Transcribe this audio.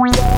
point.